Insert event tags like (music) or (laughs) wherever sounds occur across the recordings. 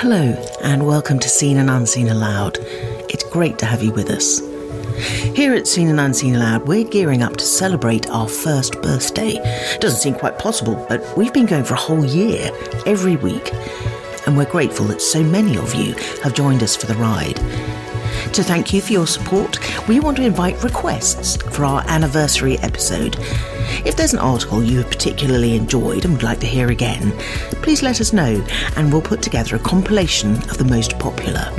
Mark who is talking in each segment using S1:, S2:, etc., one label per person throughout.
S1: Hello, and welcome to Seen and Unseen Aloud. It's great to have you with us. Here at Seen and Unseen Aloud, we're gearing up to celebrate our first birthday. Doesn't seem quite possible, but we've been going for a whole year, every week. And we're grateful that so many of you have joined us for the ride. To thank you for your support, we want to invite requests for our anniversary episode. If there's an article you have particularly enjoyed and would like to hear again, please let us know and we'll put together a compilation of the most popular.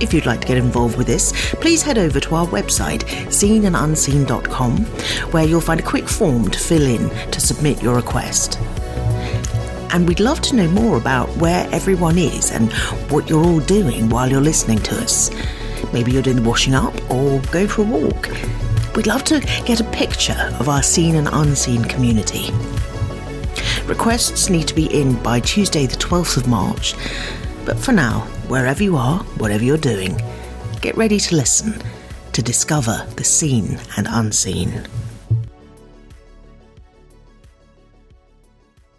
S1: If you'd like to get involved with this, please head over to our website, seenandunseen.com, where you'll find a quick form to fill in to submit your request. And we'd love to know more about where everyone is and what you're all doing while you're listening to us. Maybe you're doing the washing up or going for a walk. We'd love to get a picture of our seen and unseen community. Requests need to be in by Tuesday, the 12th of March. But for now, wherever you are, whatever you're doing, get ready to listen to discover the seen and unseen.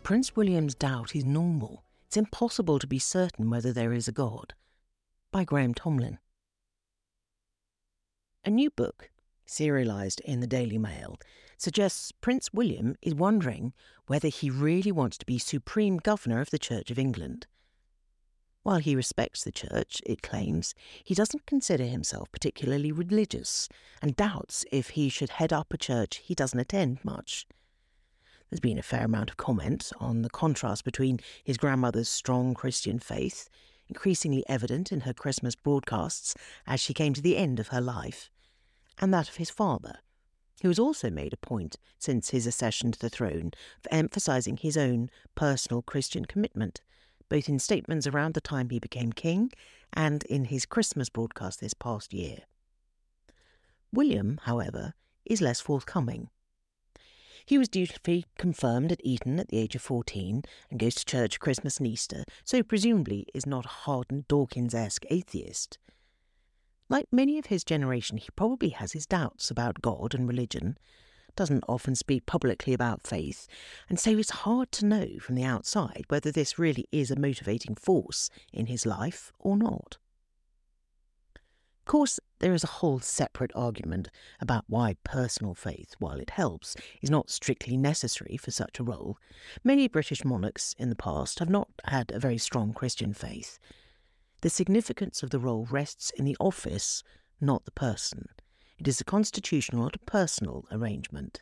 S1: Prince William's doubt is normal. It's impossible to be certain whether there is a God. By Graham Tomlin. A new book, serialised in the Daily Mail, suggests Prince William is wondering whether he really wants to be Supreme Governor of the Church of England. While he respects the Church, it claims, he doesn't consider himself particularly religious and doubts if he should head up a church he doesn't attend much. There's been a fair amount of comment on the contrast between his grandmother's strong Christian faith, increasingly evident in her Christmas broadcasts as she came to the end of her life, and that of his father, who has also made a point since his accession to the throne of emphasising his own personal Christian commitment, both in statements around the time he became king and in his Christmas broadcast this past year. William, however, is less forthcoming. He was dutifully confirmed at Eton at the age of 14 and goes to church Christmas and Easter, so presumably is not a hardened Dawkins esque atheist. Like many of his generation, he probably has his doubts about God and religion, doesn't often speak publicly about faith, and so it's hard to know from the outside whether this really is a motivating force in his life or not. Of course, there is a whole separate argument about why personal faith, while it helps, is not strictly necessary for such a role. Many British monarchs in the past have not had a very strong Christian faith. The significance of the role rests in the office, not the person. It is a constitutional, not a personal arrangement.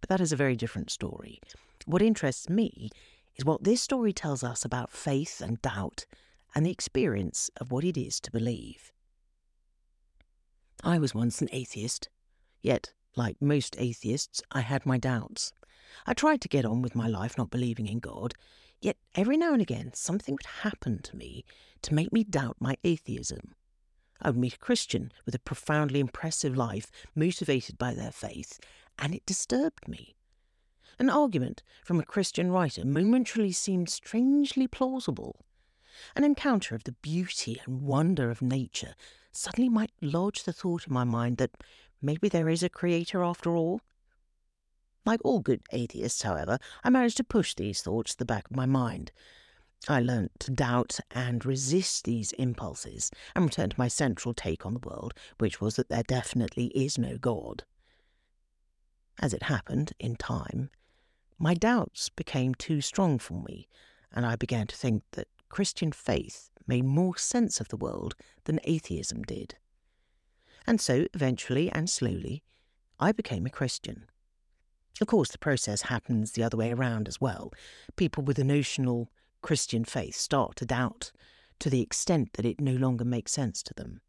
S1: But that is a very different story. What interests me is what this story tells us about faith and doubt and the experience of what it is to believe. I was once an atheist, yet, like most atheists, I had my doubts. I tried to get on with my life not believing in God, yet every now and again something would happen to me to make me doubt my atheism. I would meet a Christian with a profoundly impressive life, motivated by their faith, and it disturbed me. An argument from a Christian writer momentarily seemed strangely plausible. An encounter of the beauty and wonder of nature suddenly might lodge the thought in my mind that maybe there is a creator after all. Like all good atheists, however, I managed to push these thoughts to the back of my mind. I learnt to doubt and resist these impulses and return to my central take on the world, which was that there definitely is no God. As it happened, in time, my doubts became too strong for me, and I began to think that Christian faith made more sense of the world than atheism did. And so, eventually and slowly, I became a Christian. Of course, the process happens the other way around as well. People with a notional Christian faith start to doubt to the extent that it no longer makes sense to them.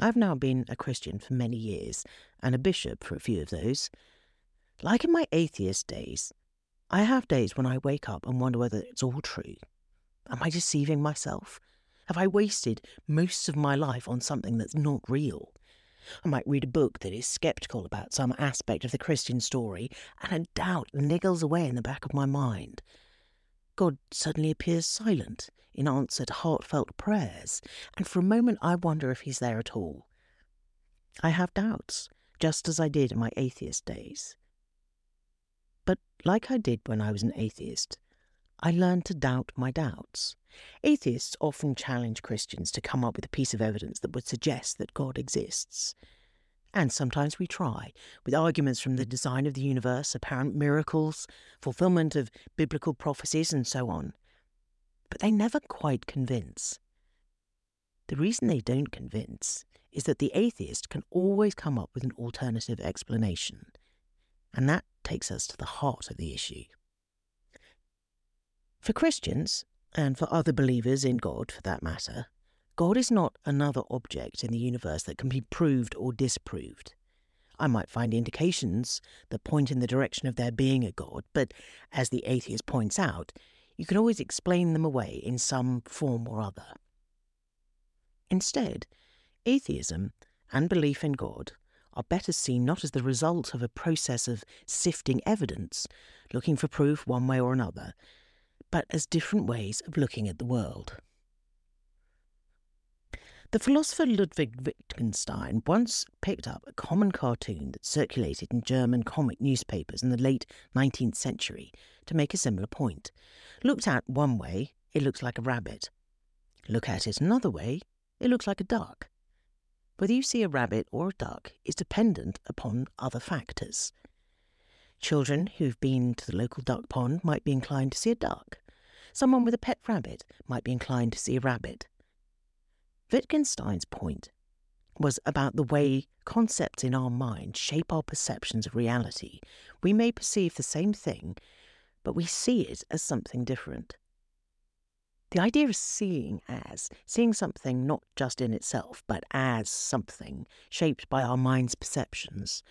S1: I've now been a Christian for many years and a bishop for a few of those. Like in my atheist days, I have days when I wake up and wonder whether it's all true. Am I deceiving myself? Have I wasted most of my life on something that's not real? I might read a book that is sceptical about some aspect of the Christian story, and a doubt niggles away in the back of my mind. God suddenly appears silent in answer to heartfelt prayers, and for a moment I wonder if he's there at all. I have doubts, just as I did in my atheist days. But like I did when I was an atheist, I learned to doubt my doubts. Atheists often challenge Christians to come up with a piece of evidence that would suggest that God exists. And sometimes we try, with arguments from the design of the universe, apparent miracles, fulfillment of biblical prophecies, and so on. But they never quite convince. The reason they don't convince is that the atheist can always come up with an alternative explanation. And that takes us to the heart of the issue. For Christians, and for other believers in God for that matter, God is not another object in the universe that can be proved or disproved. I might find indications that point in the direction of there being a God, but as the atheist points out, you can always explain them away in some form or other. Instead, atheism and belief in God are better seen not as the result of a process of sifting evidence, looking for proof one way or another, but as different ways of looking at the world. The philosopher Ludwig Wittgenstein once picked up a common cartoon that circulated in German comic newspapers in the late 19th century to make a similar point. Looked at one way, it looks like a rabbit. Look at it another way, it looks like a duck. Whether you see a rabbit or a duck is dependent upon other factors. Children who've been to the local duck pond might be inclined to see a duck. Someone with a pet rabbit might be inclined to see a rabbit. Wittgenstein's point was about the way concepts in our mind shape our perceptions of reality. We may perceive the same thing, but we see it as something different. The idea of seeing as, seeing something not just in itself, but as something shaped by our mind's perceptions,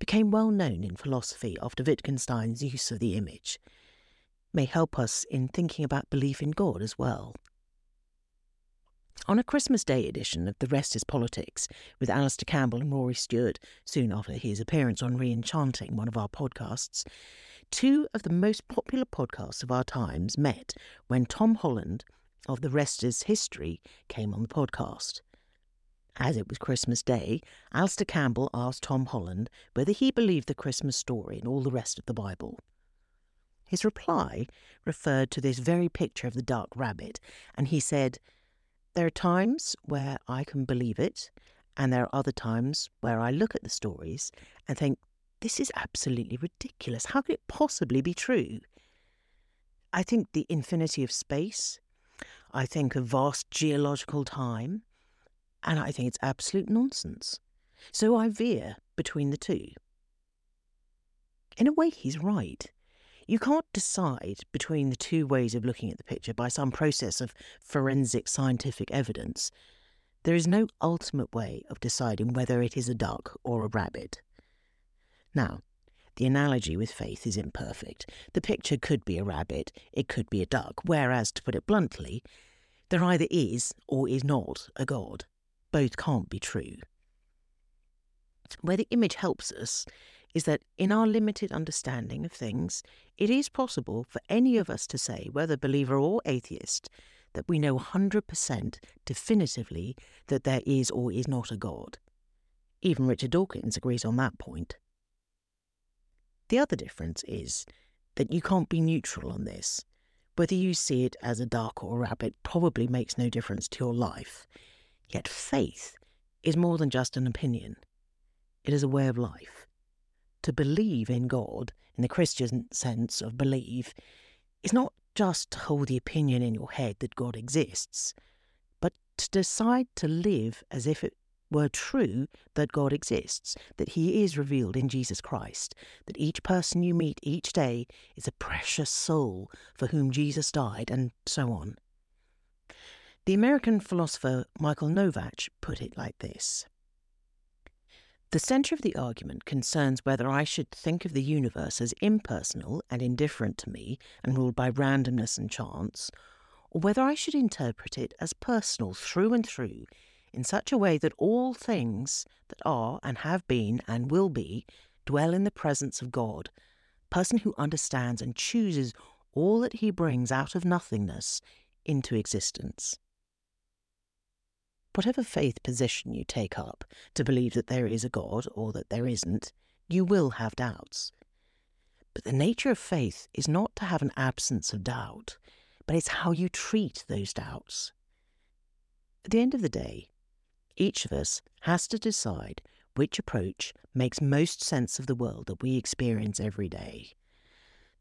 S1: became well known in philosophy after Wittgenstein's use of the image, may help us in thinking about belief in God as well. On a Christmas Day edition of The Rest is Politics with Alastair Campbell and Rory Stewart, soon after his appearance on Reenchanting, one of our podcasts, two of the most popular podcasts of our times met when Tom Holland of The Rest is History came on the podcast. As it was Christmas Day, Alastair Campbell asked Tom Holland whether he believed the Christmas story and all the rest of the Bible. His reply referred to this very picture of the duck rabbit, and he said, there are times where I can believe it, and there are other times where I look at the stories and think, this is absolutely ridiculous. How could it possibly be true? I think the infinity of space, I think of vast geological time, and I think it's absolute nonsense. So I veer between the two. In a way, he's right. You can't decide between the two ways of looking at the picture by some process of forensic scientific evidence. There is no ultimate way of deciding whether it is a duck or a rabbit. Now, the analogy with faith is imperfect. The picture could be a rabbit, it could be a duck, whereas, to put it bluntly, there either is or is not a God. Both can't be true. Where the image helps us is that in our limited understanding of things, it is possible for any of us to say, whether believer or atheist, that we know 100% definitively that there is or is not a God. Even Richard Dawkins agrees on that point. The other difference is that you can't be neutral on this. Whether you see it as a duck or a rabbit probably makes no difference to your life. Yet faith is more than just an opinion, it is a way of life to believe in God, in the Christian sense of believe, is not just to hold the opinion in your head that God exists, but to decide to live as if it were true that God exists, that He is revealed in Jesus Christ, that each person you meet each day is a precious soul for whom Jesus died, and so on. The American philosopher Michael Novak put it like this the centre of the argument concerns whether I should think of the universe as impersonal and indifferent to me and ruled by randomness and chance, or whether I should interpret it as personal through and through in such a way that all things that are and have been and will be dwell in the presence of God, person who understands and chooses all that he brings out of nothingness into existence. Whatever faith position you take up to believe that there is a God or that there isn't, you will have doubts. But the nature of faith is not to have an absence of doubt, but it's how you treat those doubts. At the end of the day, each of us has to decide which approach makes most sense of the world that we experience every day.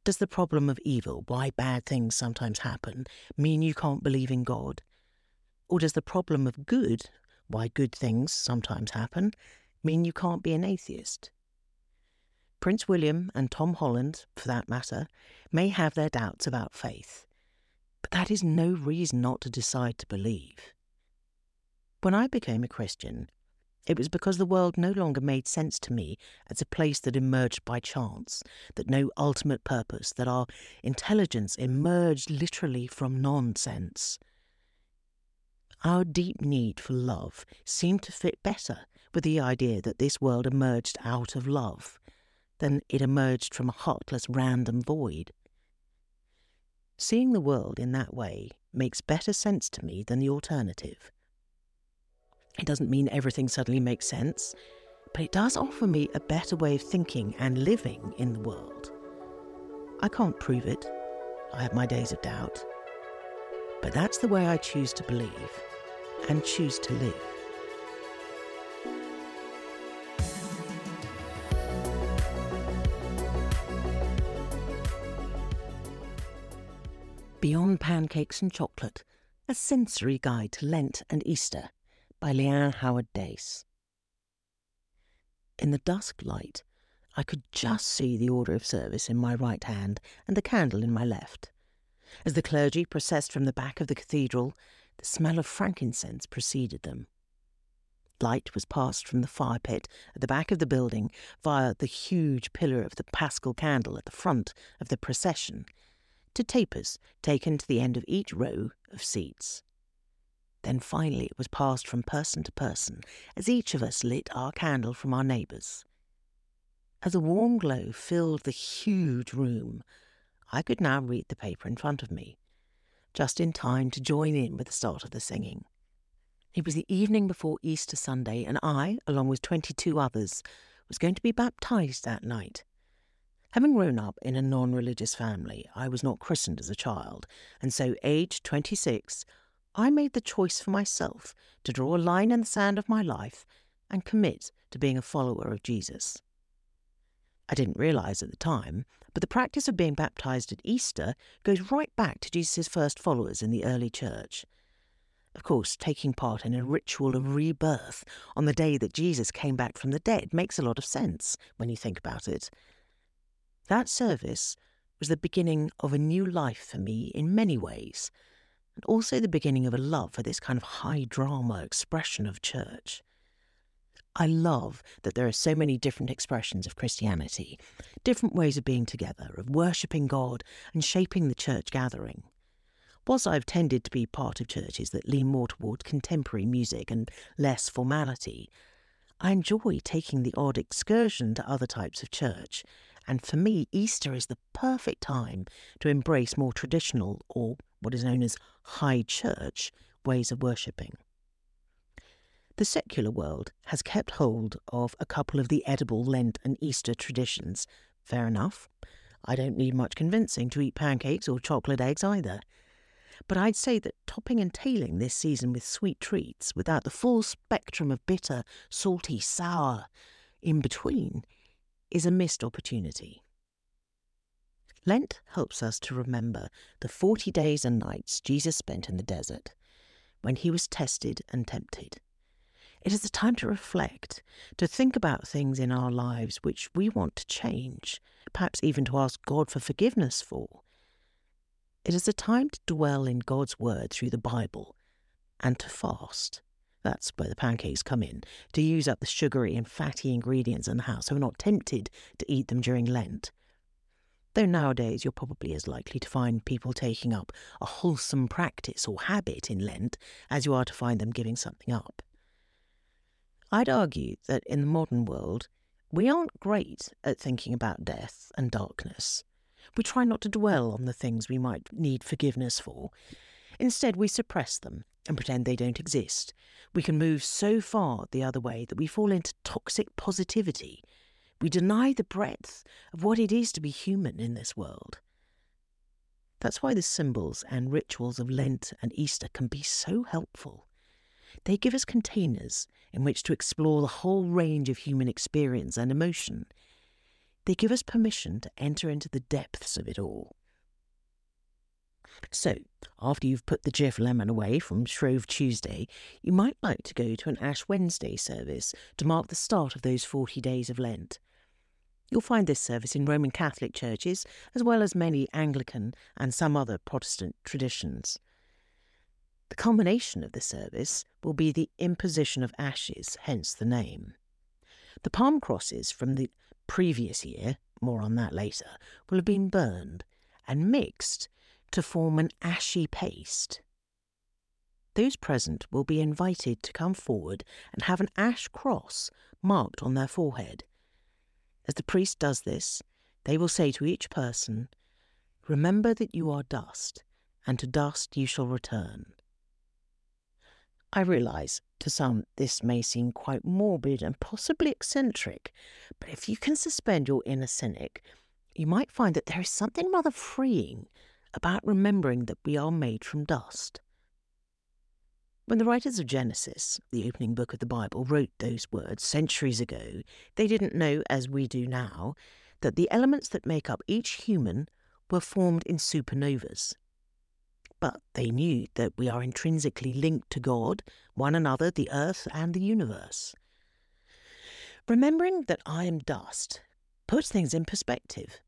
S1: Does the problem of evil, why bad things sometimes happen, mean you can't believe in God? Or does the problem of good, why good things sometimes happen, mean you can't be an atheist? Prince William and Tom Holland, for that matter, may have their doubts about faith, but that is no reason not to decide to believe. When I became a Christian, it was because the world no longer made sense to me as a place that emerged by chance, that no ultimate purpose, that our intelligence emerged literally from nonsense. Our deep need for love seemed to fit better with the idea that this world emerged out of love than it emerged from a heartless random void. Seeing the world in that way makes better sense to me than the alternative. It doesn't mean everything suddenly makes sense, but it does offer me a better way of thinking and living in the world. I can't prove it. I have my days of doubt. But that's the way I choose to believe and choose to live. Beyond Pancakes and Chocolate, a sensory guide to Lent and Easter by Lianne Howard Dace. In the dusk light, I could just see the order of service in my right hand and the candle in my left. As the clergy processed from the back of the cathedral, the smell of frankincense preceded them. Light was passed from the fire pit at the back of the building via the huge pillar of the paschal candle at the front of the procession to tapers taken to the end of each row of seats. Then finally it was passed from person to person as each of us lit our candle from our neighbours. As a warm glow filled the huge room, I could now read the paper in front of me, just in time to join in with the start of the singing. It was the evening before Easter Sunday, and I, along with twenty two others, was going to be baptized that night. Having grown up in a non religious family, I was not christened as a child, and so, aged twenty six, I made the choice for myself to draw a line in the sand of my life and commit to being a follower of Jesus. I didn't realize at the time, but the practice of being baptized at Easter goes right back to Jesus' first followers in the early church. Of course, taking part in a ritual of rebirth on the day that Jesus came back from the dead makes a lot of sense when you think about it. That service was the beginning of a new life for me in many ways and also the beginning of a love for this kind of high drama expression of church. I love that there are so many different expressions of Christianity, different ways of being together, of worshipping God and shaping the church gathering. Whilst I've tended to be part of churches that lean more toward contemporary music and less formality, I enjoy taking the odd excursion to other types of church, and for me, Easter is the perfect time to embrace more traditional or what is known as high church ways of worshipping. The secular world has kept hold of a couple of the edible Lent and Easter traditions. Fair enough. I don't need much convincing to eat pancakes or chocolate eggs either. But I'd say that topping and tailing this season with sweet treats without the full spectrum of bitter, salty, sour in between is a missed opportunity. Lent helps us to remember the 40 days and nights Jesus spent in the desert when he was tested and tempted. It is a time to reflect, to think about things in our lives which we want to change, perhaps even to ask God for forgiveness for. It is a time to dwell in God's Word through the Bible and to fast. That's where the pancakes come in, to use up the sugary and fatty ingredients in the house so we're not tempted to eat them during Lent. Though nowadays you're probably as likely to find people taking up a wholesome practice or habit in Lent as you are to find them giving something up. I'd argue that in the modern world, we aren't great at thinking about death and darkness. We try not to dwell on the things we might need forgiveness for. Instead, we suppress them and pretend they don't exist. We can move so far the other way that we fall into toxic positivity, We deny the breadth of what it is to be human in this world. That's why the symbols and rituals of Lent and Easter can be so helpful. They give us containers in which to explore the whole range of human experience and emotion. They give us permission to enter into the depths of it all. So, after you've put the Jif lemon away from Shrove Tuesday, you might like to go to an Ash Wednesday service to mark the start of those 40 days of Lent. You'll find this service in Roman Catholic churches, as well as many Anglican and some other Protestant traditions. The culmination of the service will be the imposition of ashes, hence the name. The palm crosses from the previous year, more on that later, will have been burned and mixed to form an ashy paste. Those present will be invited to come forward and have an ash cross marked on their forehead. As the priest does this, they will say to each person, Remember that you are dust, and to dust you shall return. I realise to some this may seem quite morbid and possibly eccentric, but if you can suspend your inner cynic, you might find that there is something rather freeing about remembering that we are made from dust. When the writers of Genesis, the opening book of the Bible, wrote those words centuries ago, they didn't know, as we do now, that the elements that make up each human were formed in supernovas. But they knew that we are intrinsically linked to God, one another, the earth, and the universe. Remembering that I am dust puts things in perspective.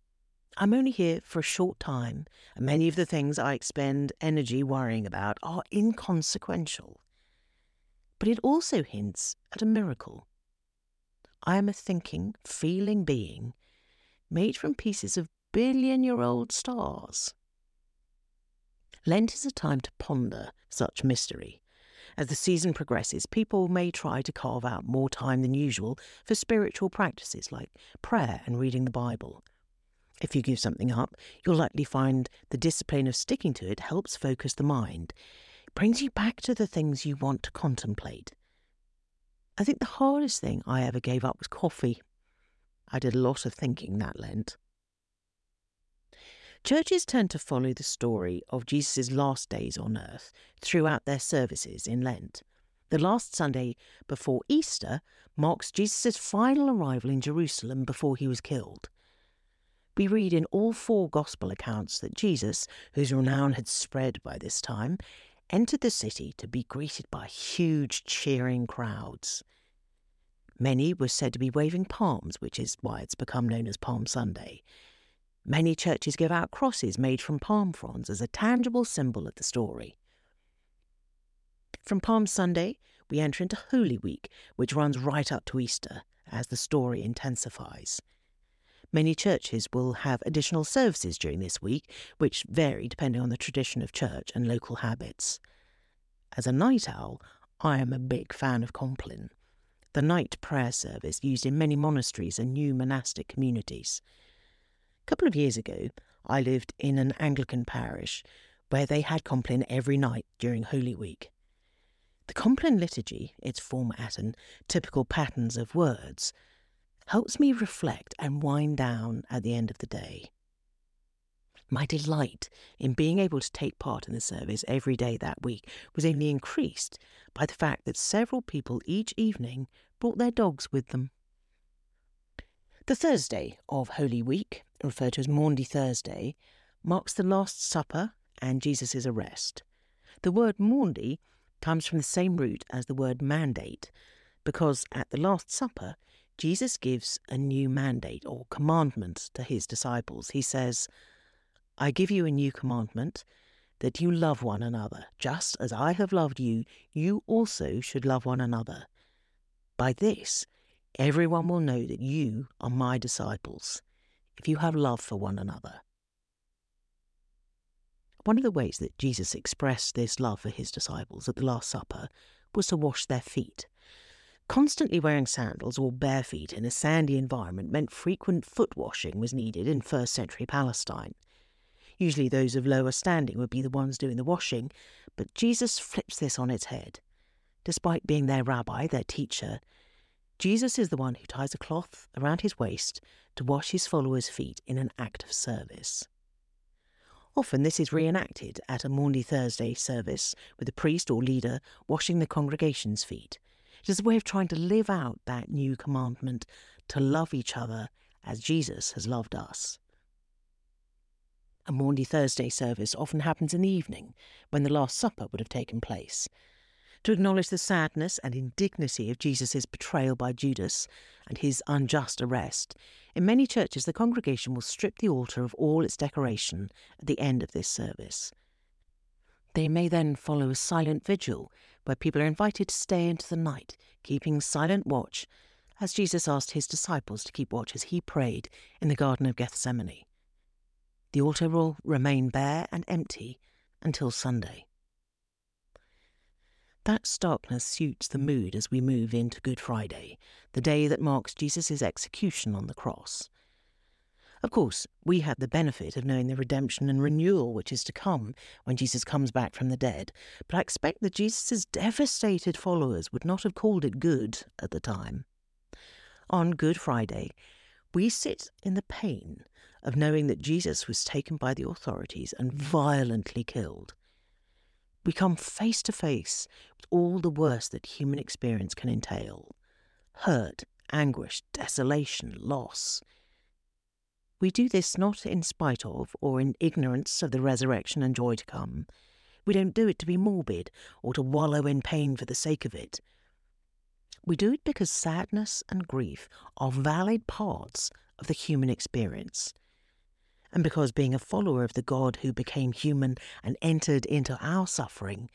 S1: I'm only here for a short time, and many of the things I expend energy worrying about are inconsequential. But it also hints at a miracle. I am a thinking, feeling being made from pieces of billion year old stars. Lent is a time to ponder such mystery. As the season progresses, people may try to carve out more time than usual for spiritual practices like prayer and reading the Bible. If you give something up, you'll likely find the discipline of sticking to it helps focus the mind. It brings you back to the things you want to contemplate. I think the hardest thing I ever gave up was coffee. I did a lot of thinking that Lent. Churches tend to follow the story of Jesus' last days on earth throughout their services in Lent. The last Sunday before Easter marks Jesus' final arrival in Jerusalem before he was killed we read in all four Gospel accounts that Jesus, whose renown had spread by this time, entered the city to be greeted by huge cheering crowds. Many were said to be waving palms, which is why it's become known as Palm Sunday. Many churches give out crosses made from palm fronds as a tangible symbol of the story. From Palm Sunday, we enter into Holy Week, which runs right up to Easter as the story intensifies. Many churches will have additional services during this week, which vary depending on the tradition of church and local habits. As a night owl, I am a big fan of Compline, the night prayer service used in many monasteries and new monastic communities. A couple of years ago, I lived in an Anglican parish where they had Compline every night during Holy Week. The Compline liturgy, its format and typical patterns of words, helps me reflect and wind down at the end of the day. My delight in being able to take part in the service every day that week was only increased by the fact that several people each evening brought their dogs with them. The Thursday of Holy Week, referred to as Maundy Thursday, marks the Last Supper and Jesus' arrest. The word Maundy comes from the same root as the word mandate, because at the Last Supper Jesus gives a new mandate or commandment to his disciples. He says, I give you a new commandment that you love one another. Just as I have loved you, you also should love one another. By this, everyone will know that you are my disciples, if you have love for one another. One of the ways that Jesus expressed this love for his disciples at the Last Supper was to wash their feet. Constantly wearing sandals or bare feet in a sandy environment meant frequent foot washing was needed in first century Palestine. Usually those of lower standing would be the ones doing the washing, but Jesus flips this on its head. Despite being their rabbi, their teacher, Jesus is the one who ties a cloth around his waist to wash his followers' feet in an act of service. Often this is reenacted at a Maundy Thursday service with a priest or leader washing the congregation's feet. It is a way of trying to live out that new commandment to love each other as Jesus has loved us. A Maundy Thursday service often happens in the evening when the Last Supper would have taken place, to acknowledge the sadness and indignity of Jesus' betrayal by Judas and his unjust arrest, in many churches the congregation will strip the altar of all its decoration at the end of this service. They may then follow a silent vigil where people are invited to stay into the night, keeping silent watch, as Jesus asked his disciples to keep watch as he prayed in the Garden of Gethsemane. The altar will remain bare and empty until Sunday. That starkness suits the mood as we move into Good Friday, the day that marks Jesus' execution on the cross. Of course, we have the benefit of knowing the redemption and renewal which is to come when Jesus comes back from the dead, but I expect that Jesus' devastated followers would not have called it good at the time. On Good Friday, we sit in the pain of knowing that Jesus was taken by the authorities and violently killed we come face to face with all the worst that human experience can entail hurt, anguish, desolation, loss. We do this not in spite of or in ignorance of the resurrection and joy to come. We don't do it to be morbid or to wallow in pain for the sake of it. We do it because sadness and grief are valid parts of the human experience and because being a follower of the God who became human and entered into our suffering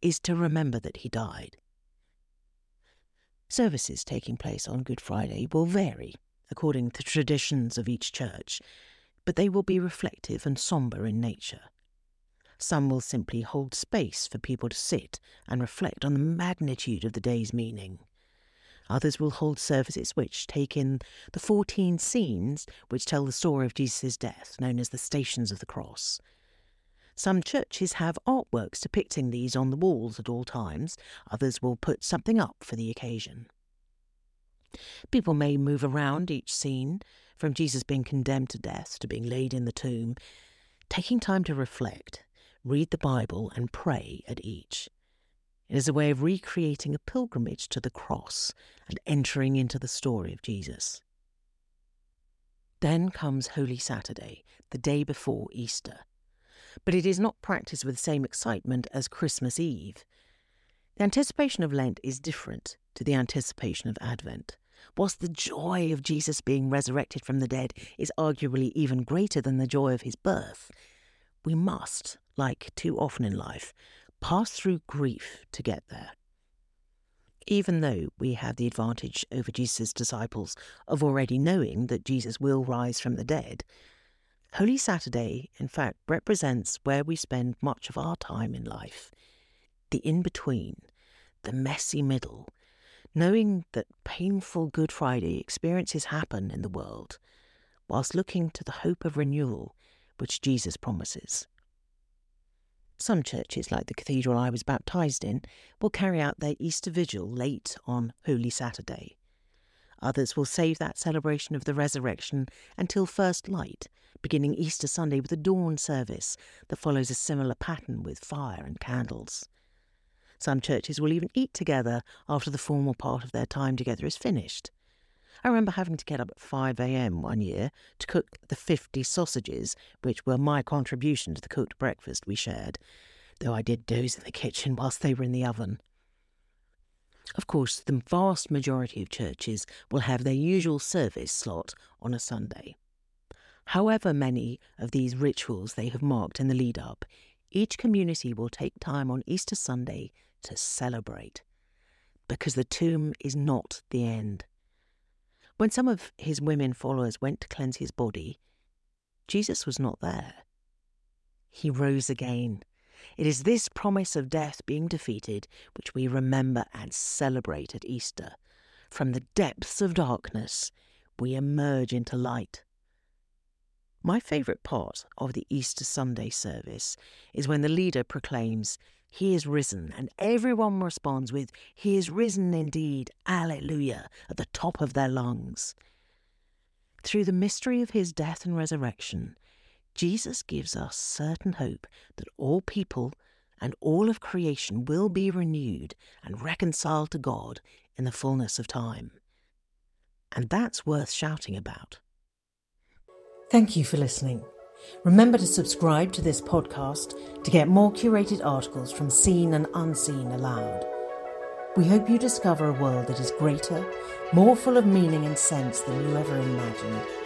S1: is to remember that he died. Services taking place on Good Friday will vary according to the traditions of each church, but they will be reflective and sombre in nature. Some will simply hold space for people to sit and reflect on the magnitude of the day's meaning. Others will hold services which take in the 14 scenes which tell the story of Jesus' death, known as the Stations of the Cross. Some churches have artworks depicting these on the walls at all times, others will put something up for the occasion. People may move around each scene, from Jesus being condemned to death to being laid in the tomb, taking time to reflect, read the Bible, and pray at each. It is a way of recreating a pilgrimage to the cross and entering into the story of Jesus. Then comes Holy Saturday, the day before Easter. But it is not practiced with the same excitement as Christmas Eve. The anticipation of Lent is different to the anticipation of Advent. Whilst the joy of Jesus being resurrected from the dead is arguably even greater than the joy of his birth, we must, like too often in life, pass through grief to get there. Even though we have the advantage over Jesus' disciples of already knowing that Jesus will rise from the dead, Holy Saturday, in fact, represents where we spend much of our time in life the in between, the messy middle, knowing that painful Good Friday experiences happen in the world, whilst looking to the hope of renewal which Jesus promises. Some churches, like the cathedral I was baptised in, will carry out their Easter Vigil late on Holy Saturday. Others will save that celebration of the resurrection until first light, beginning Easter Sunday with a dawn service that follows a similar pattern with fire and candles. Some churches will even eat together after the formal part of their time together is finished. I remember having to get up at 5 a.m. one year to cook the 50 sausages, which were my contribution to the cooked breakfast we shared, though I did doze in the kitchen (laughs) whilst they were in the oven. Of course, the vast majority of churches will have their usual service slot on a Sunday. However many of these rituals they have marked in the lead up, each community will take time on Easter Sunday to celebrate. Because the tomb is not the end. When some of his women followers went to cleanse his body, Jesus was not there. He rose again. It is this promise of death being defeated which we remember and celebrate at Easter. From the depths of darkness, we emerge into light. My favourite part of the Easter Sunday service is when the leader proclaims, He is risen, and everyone responds with, He is risen indeed, Alleluia, at the top of their lungs. Through the mystery of his death and resurrection, Jesus gives us certain hope that all people and all of creation will be renewed and reconciled to God in the fullness of time. And that's worth shouting about. Thank you for listening. Remember to subscribe to this podcast to get more curated articles from Seen and Unseen Aloud. We hope you discover a world that is greater, more full of meaning and sense than you ever imagined